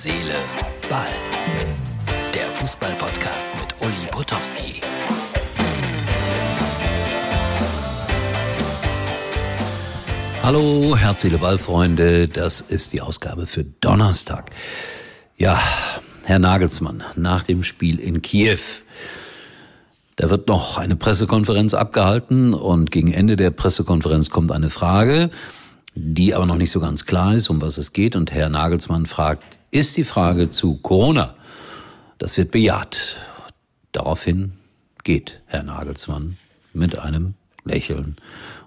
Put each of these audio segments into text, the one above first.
Seele, Ball. Der Fußball-Podcast mit Uli Potowski. Hallo, Herz, Seele, Ball, Freunde. Das ist die Ausgabe für Donnerstag. Ja, Herr Nagelsmann, nach dem Spiel in Kiew. Da wird noch eine Pressekonferenz abgehalten und gegen Ende der Pressekonferenz kommt eine Frage, die aber noch nicht so ganz klar ist, um was es geht. Und Herr Nagelsmann fragt, ist die Frage zu Corona? Das wird bejaht. Daraufhin geht Herr Nagelsmann mit einem Lächeln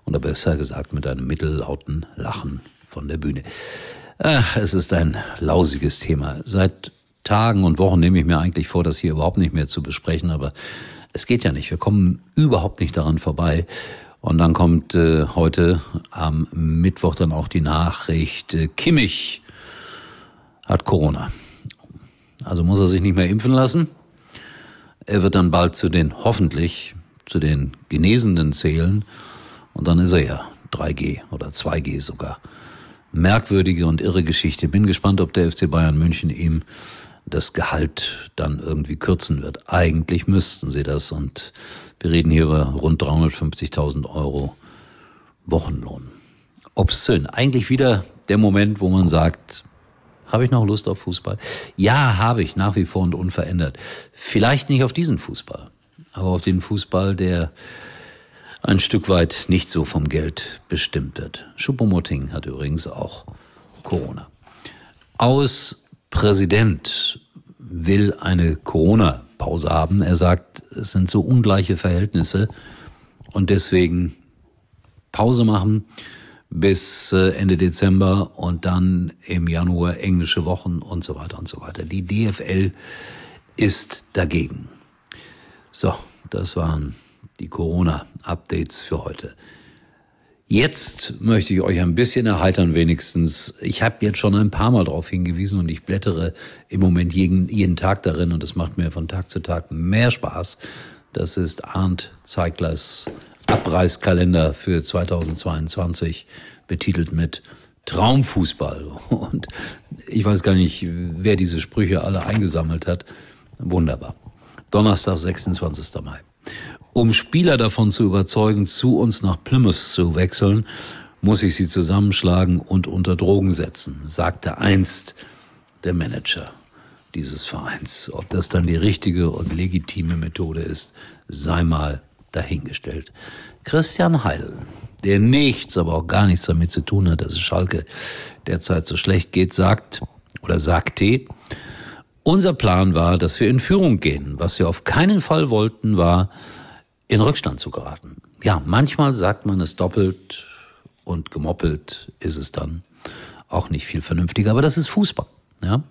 oder besser gesagt mit einem mittellauten Lachen von der Bühne. Ach, es ist ein lausiges Thema. Seit Tagen und Wochen nehme ich mir eigentlich vor, das hier überhaupt nicht mehr zu besprechen, aber es geht ja nicht. Wir kommen überhaupt nicht daran vorbei. Und dann kommt äh, heute am Mittwoch dann auch die Nachricht, äh, Kimmich hat Corona. Also muss er sich nicht mehr impfen lassen. Er wird dann bald zu den, hoffentlich, zu den Genesenen zählen. Und dann ist er ja 3G oder 2G sogar. Merkwürdige und irre Geschichte. Bin gespannt, ob der FC Bayern München ihm das Gehalt dann irgendwie kürzen wird. Eigentlich müssten sie das und wir reden hier über rund 350.000 Euro Wochenlohn. Obszön. Eigentlich wieder der Moment, wo man sagt, habe ich noch Lust auf Fußball? Ja, habe ich nach wie vor und unverändert. Vielleicht nicht auf diesen Fußball, aber auf den Fußball, der ein Stück weit nicht so vom Geld bestimmt wird. Schuppomoting hat übrigens auch Corona. Aus Präsident will eine Corona-Pause haben. Er sagt, es sind so ungleiche Verhältnisse und deswegen Pause machen bis äh, Ende Dezember und dann im Januar englische Wochen und so weiter und so weiter. Die DFL ist dagegen. So, das waren die Corona-Updates für heute. Jetzt möchte ich euch ein bisschen erheitern wenigstens. Ich habe jetzt schon ein paar Mal darauf hingewiesen und ich blättere im Moment jeden, jeden Tag darin und es macht mir von Tag zu Tag mehr Spaß. Das ist Arndt Zeiglers Abreißkalender für 2022, betitelt mit Traumfußball. Und ich weiß gar nicht, wer diese Sprüche alle eingesammelt hat. Wunderbar. Donnerstag, 26. Mai. Um Spieler davon zu überzeugen, zu uns nach Plymouth zu wechseln, muss ich sie zusammenschlagen und unter Drogen setzen, sagte einst der Manager dieses Vereins. Ob das dann die richtige und legitime Methode ist, sei mal dahingestellt. Christian Heil, der nichts, aber auch gar nichts damit zu tun hat, dass es Schalke derzeit so schlecht geht, sagt oder sagte, unser Plan war, dass wir in Führung gehen. Was wir auf keinen Fall wollten, war, in Rückstand zu geraten. Ja, manchmal sagt man es doppelt und gemoppelt ist es dann auch nicht viel vernünftiger, aber das ist Fußball, ja.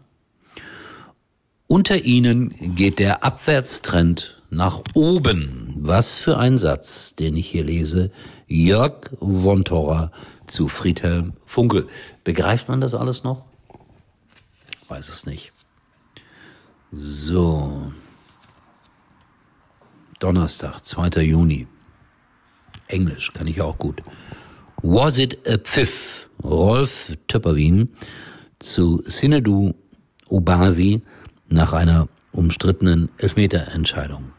Unter ihnen geht der Abwärtstrend nach oben. Was für ein Satz, den ich hier lese. Jörg von Torra zu Friedhelm Funkel. Begreift man das alles noch? Weiß es nicht. So. Donnerstag, 2. Juni. Englisch kann ich auch gut. Was it a pfiff? Rolf Töpperwien zu Sinedu Ubasi nach einer umstrittenen Elfmeterentscheidung.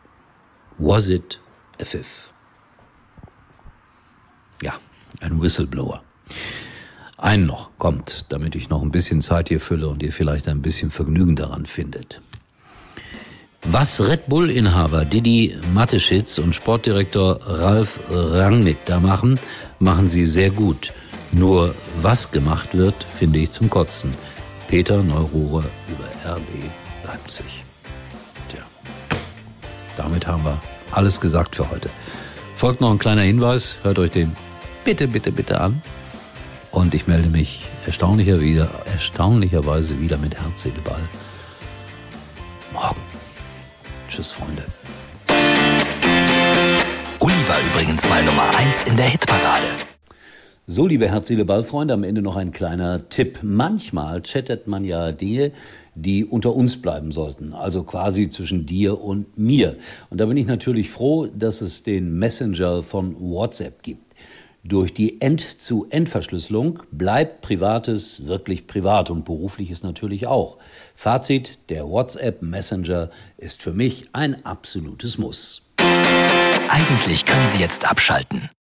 Was it a pfiff? Ja, ein Whistleblower. Einen noch kommt, damit ich noch ein bisschen Zeit hier fülle und ihr vielleicht ein bisschen Vergnügen daran findet. Was Red Bull-Inhaber Didi Mateschitz und Sportdirektor Ralf Rangnick da machen, machen sie sehr gut. Nur was gemacht wird, finde ich zum Kotzen. Peter Neururer über RB Leipzig. Tja, damit haben wir alles gesagt für heute. Folgt noch ein kleiner Hinweis, hört euch den bitte, bitte, bitte an. Und ich melde mich erstaunlicher wieder, erstaunlicherweise wieder mit Herz, Seele, Ball. Morgen. Tschüss, Freunde. Uli war übrigens mal Nummer 1 in der Hitparade. So, liebe herzliche Ballfreunde, am Ende noch ein kleiner Tipp. Manchmal chattet man ja Dinge, die unter uns bleiben sollten, also quasi zwischen dir und mir. Und da bin ich natürlich froh, dass es den Messenger von WhatsApp gibt. Durch die End-zu-End-Verschlüsselung bleibt Privates wirklich privat und berufliches natürlich auch. Fazit, der WhatsApp Messenger ist für mich ein absolutes Muss. Eigentlich können Sie jetzt abschalten.